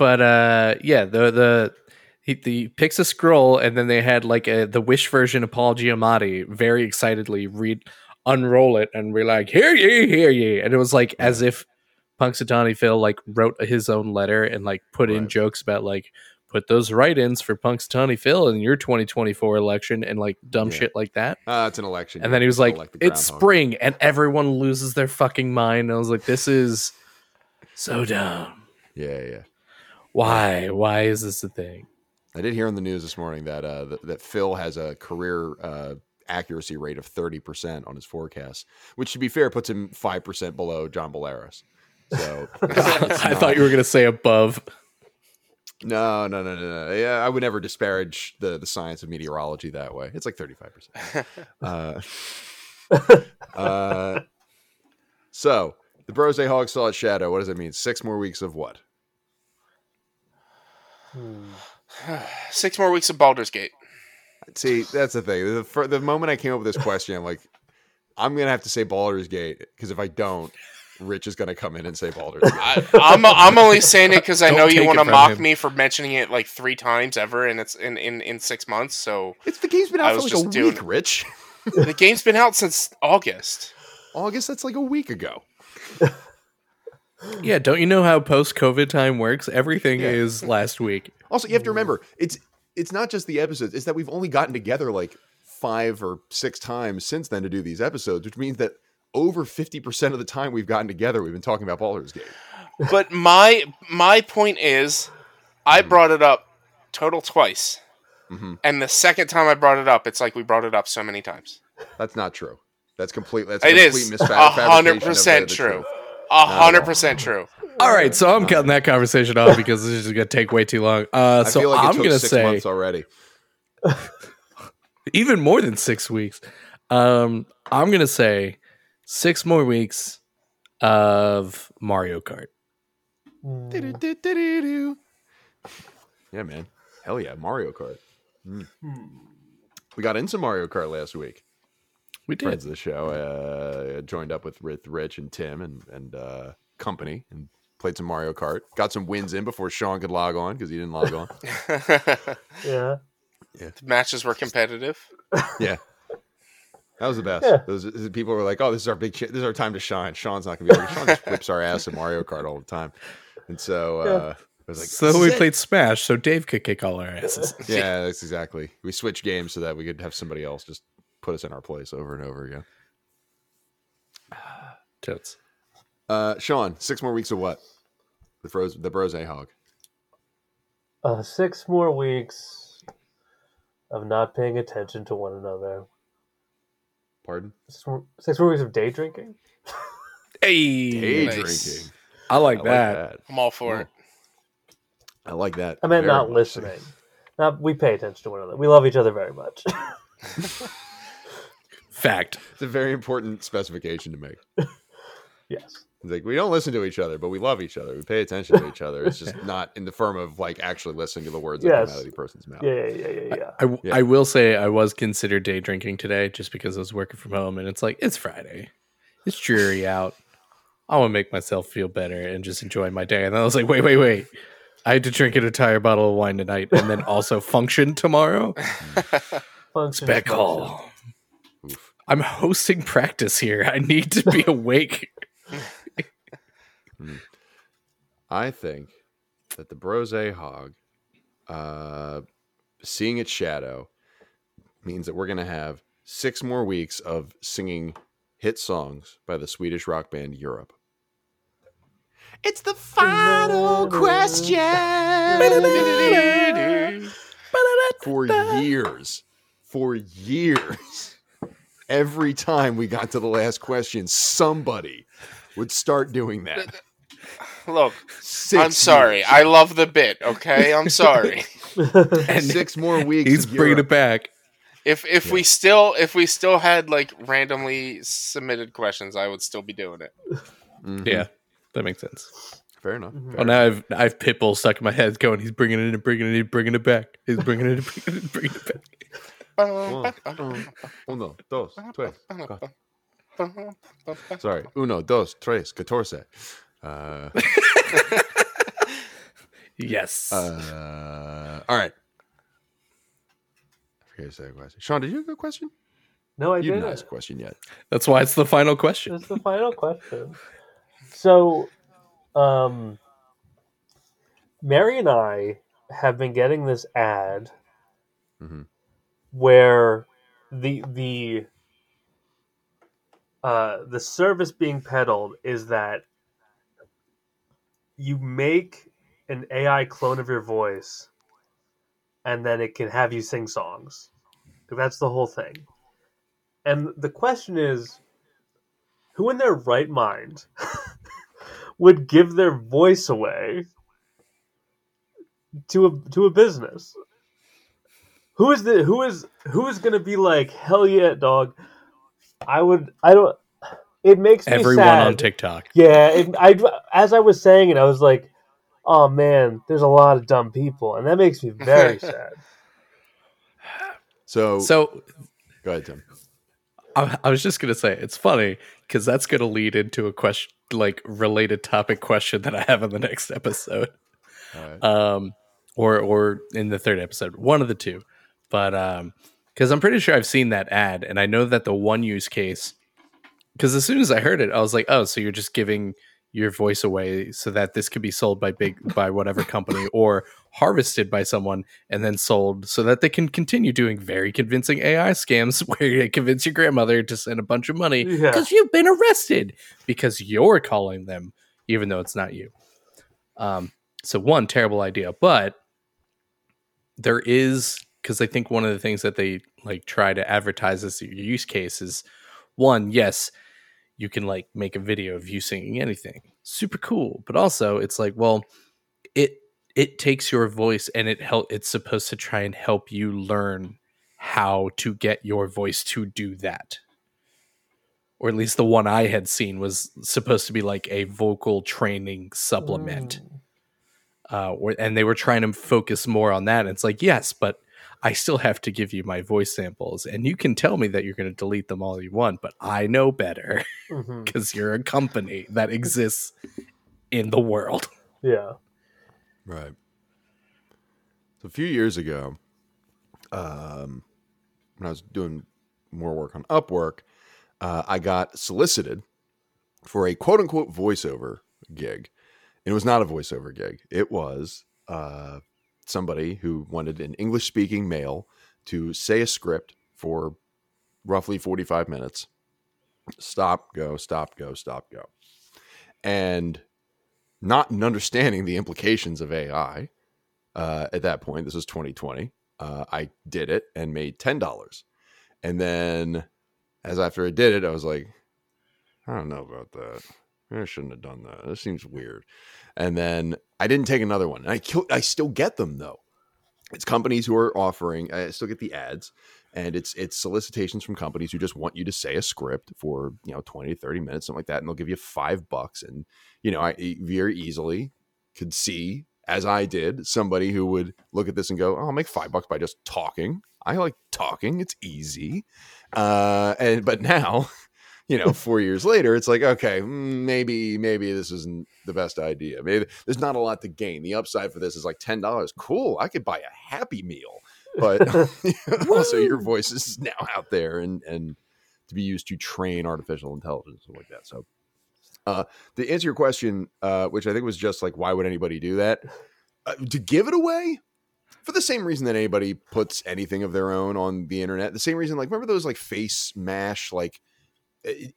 but uh yeah, the the he, he picks a scroll and then they had like a the wish version of Paul Giamatti very excitedly read unroll it and be like, "Hear ye, hear ye," and it was like as if Punxsutawney Phil like wrote his own letter and like put in jokes about like put those write-ins for Punxsutawney Phil in your 2024 election and like dumb Yeah. shit like that. Uh, it's an election. And then he was Still like, "It's groundhog." spring," and everyone loses their fucking mind. And I was like, "This is so dumb. Yeah, yeah. Why? Why is this a thing?" I did hear in the news this morning that uh, that, that Phil has a career uh, accuracy rate of thirty percent on his forecast, which, to be fair, puts him five percent below John Bolaris. So [laughs] [laughs] I thought you were gonna say above. no, no, no, no, no. Yeah, I would never disparage the the science of meteorology that way. It's like thirty five percent. [laughs] Uh, uh, so the Brose Hog saw its shadow. What does it mean? Six more weeks of what? Hmm. [sighs] Six more weeks of Baldur's Gate. See, that's the thing. The, fir- the moment I came up with this question, I'm like, I'm gonna have to say Baldur's Gate because if I don't, Rich is gonna come in and say Baldur's Gate. I, I'm I'm only saying it because I know you want to mock him. me for mentioning it like three times ever, and it's in in, in six months. So It's the game's been I out for was like a just doing- week, Rich. the game's been out since August. August, that's like a week ago. [laughs] Yeah, don't you know how post-COVID time works? Everything Yeah. is last week. Also, you have to remember, it's it's not just the episodes; it's that we've only gotten together like five or six times since then to do these episodes, which means that over fifty percent of the time we've gotten together, we've been talking about Baldur's Gate. But my my point is, I brought it up total twice, Mhm. and the second time I brought it up, it's like we brought it up so many times. That's not true. That's complete. That's a It complete is a hundred percent the true. Truth. A hundred percent true. All right, so I'm cutting that conversation off because this is gonna take way too long. Uh, I so feel like it I'm gonna say months already. [laughs] even more than six weeks. Um, I'm gonna say six more weeks of Mario Kart. Hmm. Yeah, man. Hell yeah, Mario Kart. Mm. We got into Mario Kart last week. We did. Friends of the show uh, joined up with, with Rich and Tim and and uh, company and played some Mario Kart. Got some wins in before Sean could log on because he didn't log on. [laughs] the Yeah. matches were competitive. [laughs] yeah. That was the best. Yeah. Those those people were like, "Oh, this is our big, ch- this is our time to shine." Sean's not gonna be like, Sean just whips our ass at Mario Kart all the time, and so uh, I was like, so we it." played Smash, so Dave could kick all our asses. [laughs] Yeah, that's exactly. We switched games so that we could have somebody else just put us in our place over and over again. [sighs] Totes. Uh, Sean, six more weeks of what? The Bros, the Brose Hog. Uh, six more weeks of not paying attention to one another. Pardon? Six more, six more weeks of day drinking. [laughs] Hey, Day Nice. drinking. I like I that. like that. I'm all for Cool. it. I like that. I meant very not much. listening. Not we pay attention to one another. We love each other very much. [laughs] [laughs] Fact. It's a very important specification to make. [laughs] yes. It's like we don't listen to each other, but we love each other. We pay attention to each other. It's just [laughs] not in the form of like actually listening to the words that come out of the person's mouth. Yeah. Yeah. Yeah. Yeah. yeah. I, Yeah. I will say I was considered day drinking today just because I was working from home and it's like it's Friday. It's dreary out. I want to make myself feel better and just enjoy my day. And then I was like, wait, wait, wait. I had to drink an entire bottle of wine tonight and then also function tomorrow. [laughs] Function, Spec function. hall. Oof. I'm hosting practice here. I need to be [laughs] awake. I think that the Brose Hog, uh, seeing its shadow, means that we're going to have six more weeks of singing hit songs by the Swedish rock band Europe. It's the final question [laughs] for years. For years. Every time we got to the last question, somebody would start doing that. Look, Six I'm sorry. years. I love the bit. Okay, I'm sorry. [laughs] And six more weeks. he's of bringing Europe. it back. If if we still if we still had like randomly submitted questions, I would still be doing it. Mhm. Yeah, that makes sense. fair enough. Mhm. fair Well, now I've I've Pitbull stuck in my head, going, he's bringing it in, bringing it in, bringing it back. He's bringing it in, [laughs] bringing it in, bringing it back. Uno, dos, tres. Sorry. Uno, dos, tres, catorce. Uh, [laughs] Yes. uh, all right. I forget to say a question. Sean, did you have a question? No, I You didn't You didn't. ask a question yet. That's why it's the final question. It's the final question. So, um, Mary and I have been getting this ad Mhm. Where the the uh, the service being peddled is that you make an AI clone of your voice, and then it can have you sing songs. That's the whole thing. And the question is, who in their right mind [laughs] would give their voice away to a to a business? Who is the who is who is going to be like hell yeah dog? I would I don't. It makes me Everyone sad. on TikTok. Yeah, it, I as I was saying it, I was like, "Oh man, there's a lot of dumb people," and that makes me very [laughs] sad. So, So go ahead, Tim. I, I was just gonna say it's funny because that's gonna lead into a question, like related topic question that I have in the next episode, All right. um, or or in the third episode, one of the two. But um, because I'm pretty sure I've seen that ad, and I know that the one use case. Because as soon as I heard it, I was like, "Oh, so you're just giving your voice away so that this could be sold by big by whatever company [laughs] or harvested by someone and then sold so that they can continue doing very convincing AI scams [laughs] where you convince your grandmother to send a bunch of money Yeah. because you've been arrested because you're calling them even though it's not you. Um, so one terrible idea, but there is because I think one of the things that they like try to advertise as your use case is one, yes, you can like make a video of you singing anything, super cool, but also it's like, well, it it takes your voice and it help it's supposed to try and help you learn how to get your voice to do that. Or at least the one i had seen was supposed to be like a vocal training supplement. Uh, or, and they were trying to focus more on that. And it's like, yes, but I still have to give you my voice samples, and you can tell me that you're going to delete them all you want, but I know better [laughs] because you're a company that exists in the world. Yeah. Right. So a few years ago, um, when I was doing more work on Upwork, uh, I got solicited for a quote unquote voiceover gig. And It was not a voiceover gig. It was uh, somebody who wanted an English speaking male to say a script for roughly 45 minutes. Stop, go, stop, go, stop, go. And not understanding the implications of AI uh, at that point, this was 2020, uh, I did it and made $10. And then as after I did it, I was like, I don't know about that. I shouldn't have done that. This seems weird. And then I didn't take another one. I kill, I still get them though. It's companies who are offering. I still get the ads, and it's it's solicitations from companies who just want you to say a script for you know twenty to thirty minutes, something like that, and they'll give you five bucks. And you know, I very easily could see, as I did, somebody who would look at this and go, oh, "I'll make five bucks by just talking. I like talking. It's easy." Uh, and but now you know, four years later, it's like, okay, mm, maybe, maybe this isn't the best idea. Maybe there's not a lot to gain. The upside for this is like ten dollars. Cool, I could buy a Happy Meal, but [laughs] [laughs] also your voice is now out there and and to be used to train artificial intelligence and like that. So, uh, to answer your question, uh, which I think was just like, why would anybody do that? Uh, to give it away for the same reason that anybody puts anything of their own on the internet. The same reason, like, remember those like face mash like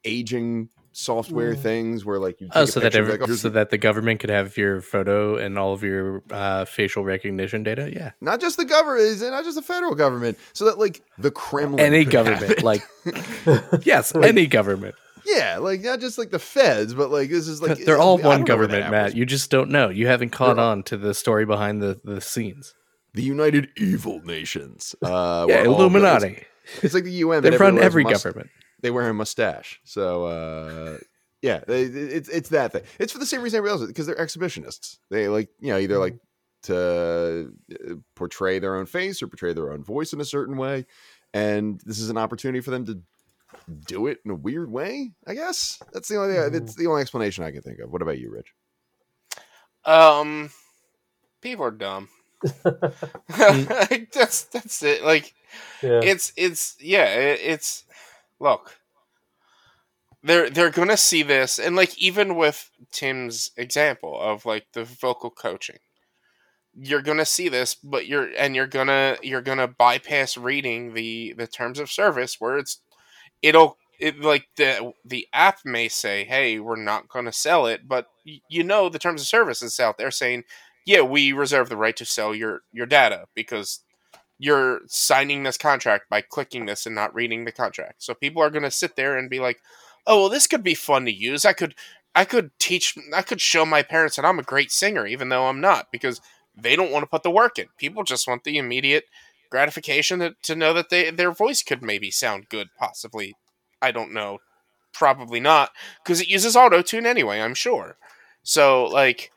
aging software Mm. things where like you take Oh, so that every, like, oh, so the- that the government could have your photo and all of your uh, facial recognition data. Yeah, not just the government, is it not just the federal government, so that like the Kremlin, any government, like [laughs] yes, any government. yeah, like not just like the feds, but like this is like [laughs] They're all I don't one know where that government, Matt. You just don't know. You haven't caught They're on to the story behind the the scenes. The United Evil Nations, uh, yeah, where the- Illuminati. It's, it's like the UN. They but run every wears must- government. They wear a mustache, so uh, yeah, they, it's it's that thing. It's for the same reason everybody else because they're exhibitionists. They like you know either like to uh, portray their own face or portray their own voice in a certain way, and this is an opportunity for them to do it in a weird way. I guess that's the only that's the only explanation I can think of. What about you, Rich? Um, people are dumb. [laughs] [laughs] That's that's it. Like yeah. it's it's yeah it, it's look, they're they're gonna see this, and like even with Tim's example of like the vocal coaching, you're gonna see this, but you're and you're gonna you're gonna bypass reading the the terms of service where it's it'll it like the the app may say, "Hey, we're not going to sell it," but y- you know the terms of service is out there saying, "Yeah, we reserve the right to sell your your data because you're signing this contract by clicking this and not reading the contract." So people are going to sit there and be like, "Oh, well, this could be fun to use. I could I could teach I could show my parents that I'm a great singer even though I'm not because they don't want to put the work in. People just want the immediate gratification to, to know that they their voice could maybe sound good possibly I don't know. Probably not, because it uses auto tune anyway, I'm sure. So, like,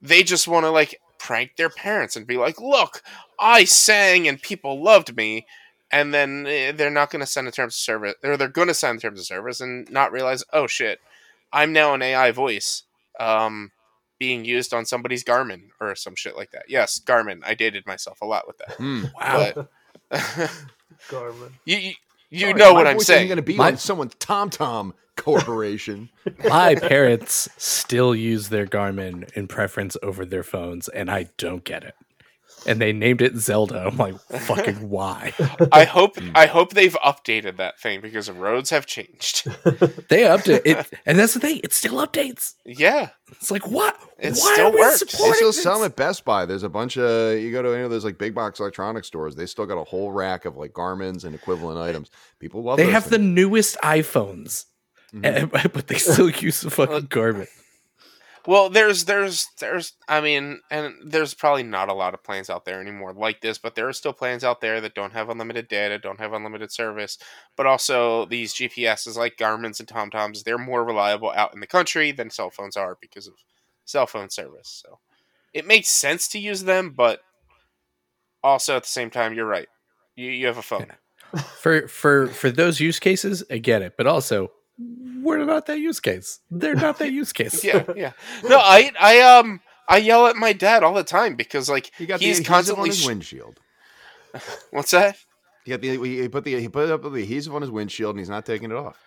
they just want to, like, prank their parents and be like, look, I sang and people loved me. And then eh, they're not going to send a terms of service, or they're going to sign the terms of service and not realize, oh shit, I'm now an AI voice um, being used on somebody's Garmin or some shit like that. Yes, Garmin. I dated myself a lot with that. Hmm. Wow. But [laughs] Garmin. you, you, you Sorry, know what I'm saying. Isn't going to be My- on someone's TomTom corporation. [laughs] My parents still use their Garmin in preference over their phones, and I don't get it. And they named it Zelda. I'm like, [laughs] fucking why? I hope I hope they've updated that thing because roads have changed. [laughs] They update it, and that's the thing. It still updates. Yeah, It's like what? It why still are we works. They They still this? sell them at Best Buy. There's a bunch of you go to any of those like big box electronic stores. They still got a whole rack of like Garmin's and equivalent items. People love. They those have the newest iPhones, Mhm. and- [laughs] but they still use the fucking Garmin. Well, there's there's there's I mean, and there's probably not a lot of plans out there anymore like this, but there are still plans out there that don't have unlimited data, don't have unlimited service, but also these GPSs like Garmin's and TomToms, they're more reliable out in the country than cell phones are because of cell phone service. So it makes sense to use them, but also at the same time, you're right. You you have a phone. [laughs] For for for those use cases, I get it. But also, we're not that use case. They're not that use case. [laughs] yeah, yeah. No, I I um I yell at my dad all the time because like He got he's adhesive constantly on his windshield. [laughs] what's that? He got the he put the he put up the adhesive on his windshield and he's not taking it off.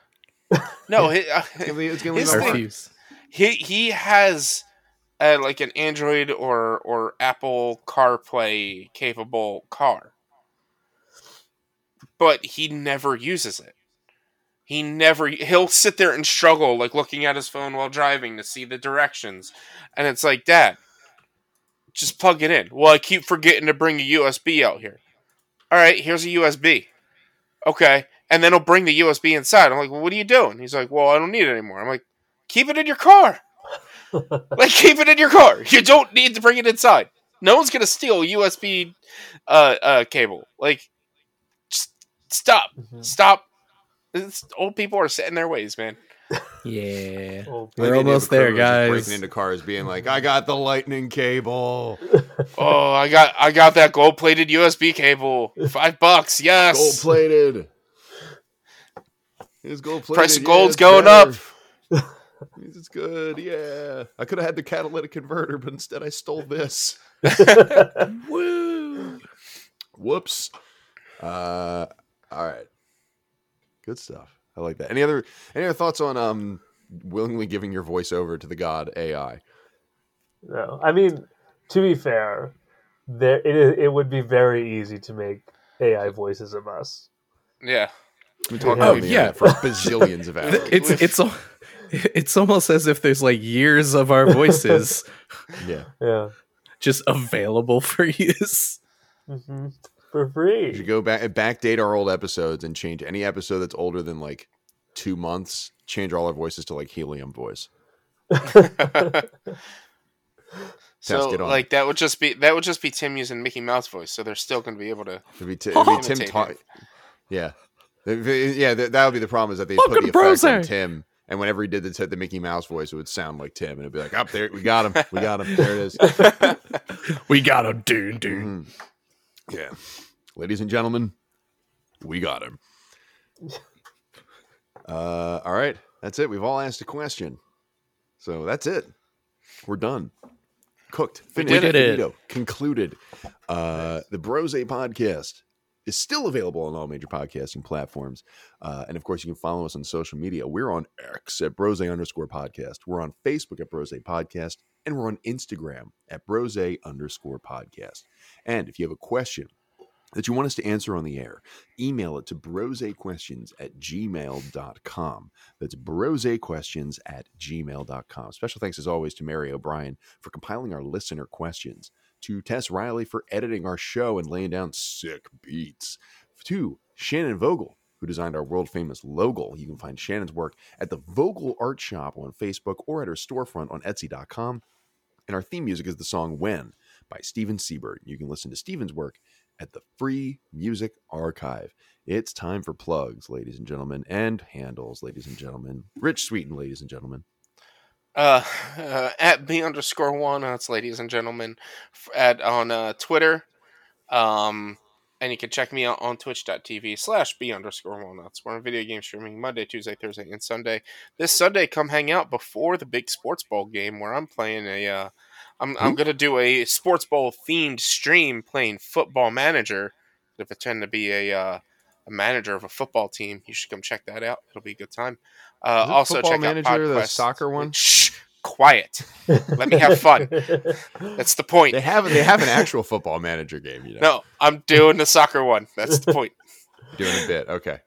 [laughs] No, he, uh, It's gonna leave- it's gonna His leave I a mark. thing- he he has uh, like an Android or or Apple CarPlay capable car, but he never uses it. He never he'll sit there and struggle like looking at his phone while driving to see the directions, and it's like, Dad, just plug it in. Well, I keep forgetting to bring a USB out here. All right, here's a USB. Okay, and then he'll bring the USB inside. I'm like, well, what are you doing? He's like, well, I don't need it anymore. I'm like, keep it in your car. [laughs] like keep it in your car. You don't need to bring it inside. No one's gonna steal a USB uh, uh, cable. Like, just stop, Mhm. stop. It's, old people are set in their ways, man. Yeah, Oh, we're almost there, guys. Breaking into cars, being like, "I got the lightning cable, [laughs] Oh, I got I got that gold plated USB cable. Five bucks, yes. gold plated." It's gold plated. Price of gold's it's going better. up. It's good, yeah. I could have had the catalytic converter, but instead I stole this. [laughs] Woo! Whoops. Uh, all right. Good stuff. I like that. Any other any other thoughts on um willingly giving your voice over to the god AI? No, I mean, to be fair, there it is. It would be very easy to make AI voices of us. Yeah. We talked Oh, about the yeah. for bazillions of [laughs] hours. It's it's al- [laughs] it's almost as if there's like years of our voices [laughs] yeah. Yeah, just available for use. hmm for We free. should go back backdate our old episodes and change any episode that's older than like two months. Change all our voices to like helium voice. [laughs] so on. like that would just be that would just be Tim using Mickey Mouse voice, so they're still gonna be able to It'd be, t- it'd be Tim. Imitate Ta- yeah, yeah. That, that would be the problem is that they Welcome put the to effect on Browser. Tim, and whenever he did the, the Mickey Mouse voice, it would sound like Tim, and it'd be like, "Up there, we got him, we got him. There it is." [laughs] [laughs] We got a dune dune. Mhm. Yeah, ladies and gentlemen, we got him. [laughs] Uh, all right, that's it. We've all asked a question, so that's it. We're done. Cooked. We Finished. Finito. Concluded. Uh, the Brose podcast is still available on all major podcasting platforms. Uh, and of course, you can follow us on social media. We're on X at Brose underscore podcast. We're on Facebook at Brose Podcast. And we're on Instagram at Brose underscore podcast. And if you have a question, that you want us to answer on the air, email it to brosequestions at gmail.com. That's brosequestions at gmail.com. Special thanks, as always, to Mary O'Brien for compiling our listener questions, to Tess Riley for editing our show and laying down sick beats, to Shannon Vogel, who designed our world famous logo. You can find Shannon's work at the Vogel Art Shop on Facebook or at her storefront on Etsy.com. And our theme music is the song When by Steven Siebert. You can listen to Steven's work at the Free Music Archive. It's time for plugs, ladies and gentlemen, and handles, ladies and gentlemen. Rich Sweeten, ladies and gentlemen. Uh, uh, at b underscore one, that's ladies and gentlemen, at on uh, Twitter. Um, and you can check me out on twitch.tv slash b underscore walnuts. We're on video game streaming Monday, Tuesday, Thursday, and Sunday. This Sunday, come hang out before the big sports ball game where I'm playing a. Uh, I'm, I'm gonna do a sports ball themed stream playing football manager. If I tend to be a uh, a manager of a football team, you should come check that out. It'll be a good time. Uh, also, Football check Manager, out the soccer one? Shh, quiet. [laughs] Let me have fun. That's the point. They have they have an actual football manager game, you know. No, I'm doing the soccer one. That's the point. [laughs] Doing a bit. Okay.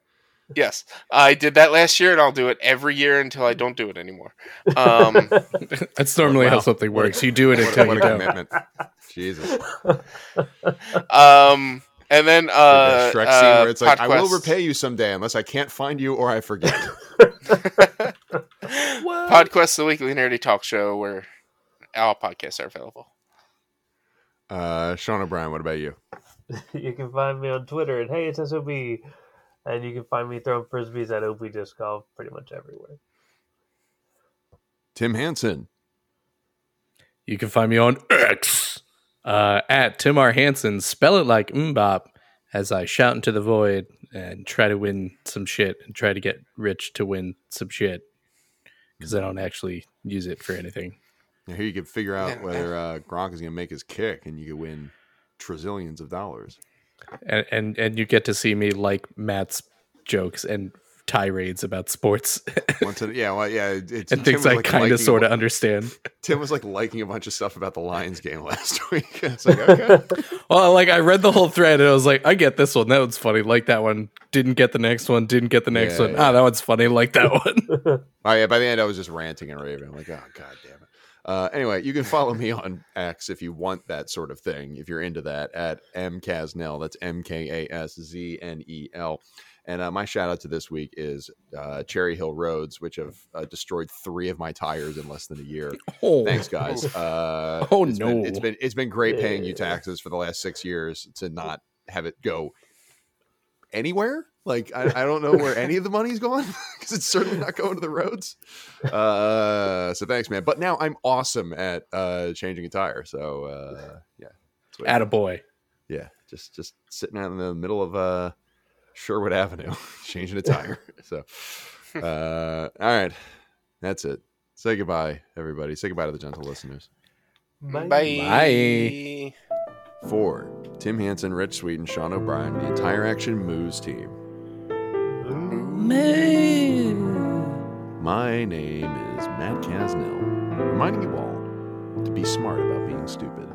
Yes, I did that last year, and I'll do it every year until I don't do it anymore. Um, [laughs] That's normally Wow. how something works. You do it What, until what you don't. commitment. Jesus. um, and then Like uh, that Shrek uh, scene where it's like, I will repay you someday unless I can't find you or I forget. [laughs] PodQuest, the weekly nerdy talk show where all podcasts are available. Uh, Sean O'Brien, what about you? [laughs] you can find me on Twitter at Hey It's SOB, and you can find me throwing frisbees at OP Disc Golf pretty much everywhere. Tim Hansen. You can find me on X uh, at Tim R. Hansen. Spell it like mbop as I shout into the void and try to win some shit and try to get rich to win some shit because I don't actually use it for anything. Now, Here you can figure out whether uh, Gronk is going to make his kick and you can win trillions of dollars. And, and and you get to see me like Matt's jokes and tirades about sports [laughs] Once it, yeah, well, yeah, it- and Tim things I like, kind of sort of understand. Tim was like liking a bunch of stuff about the Lions game [laughs] last week. it's like, [laughs] okay. Well, like I read the whole thread and I was like, I get this one. That one's funny. Like that one. Didn't get the next one. Didn't get the next Yeah, one. yeah. Ah, that one's funny. Like that one. Oh yeah, by the end I was just ranting and raving. I'm like, oh god damn it. Uh, anyway, you can follow me on X if you want that sort of thing. If you're into that, at mkasznel. That's M K A S Z N E L. And uh, my shout out to this week is uh, Cherry Hill Roads, which have uh, destroyed three of my tires in less than a year. [laughs] oh, Thanks, guys. [laughs] Uh, Oh, it's been- no. it's been it's been great paying you taxes for the last six years to not have it go anywhere. Like I, I don't know where any of the money's gone [laughs] because it's certainly not going to the roads. Uh, so thanks, man. But now I'm awesome at uh, changing a tire. So uh, yeah, at a boy. yeah, just just sitting out in the middle of uh, Sherwood Avenue, [laughs] changing a tire. [laughs] so uh, all right, that's it. Say goodbye, everybody. Say goodbye to the gentle listeners. Bye. Bye. For Tim Hansen, Rich Sweeten, Sean O'Brien, the entire Action Moves team. My name is Matt Casnell, reminding you all to be smart about being stupid.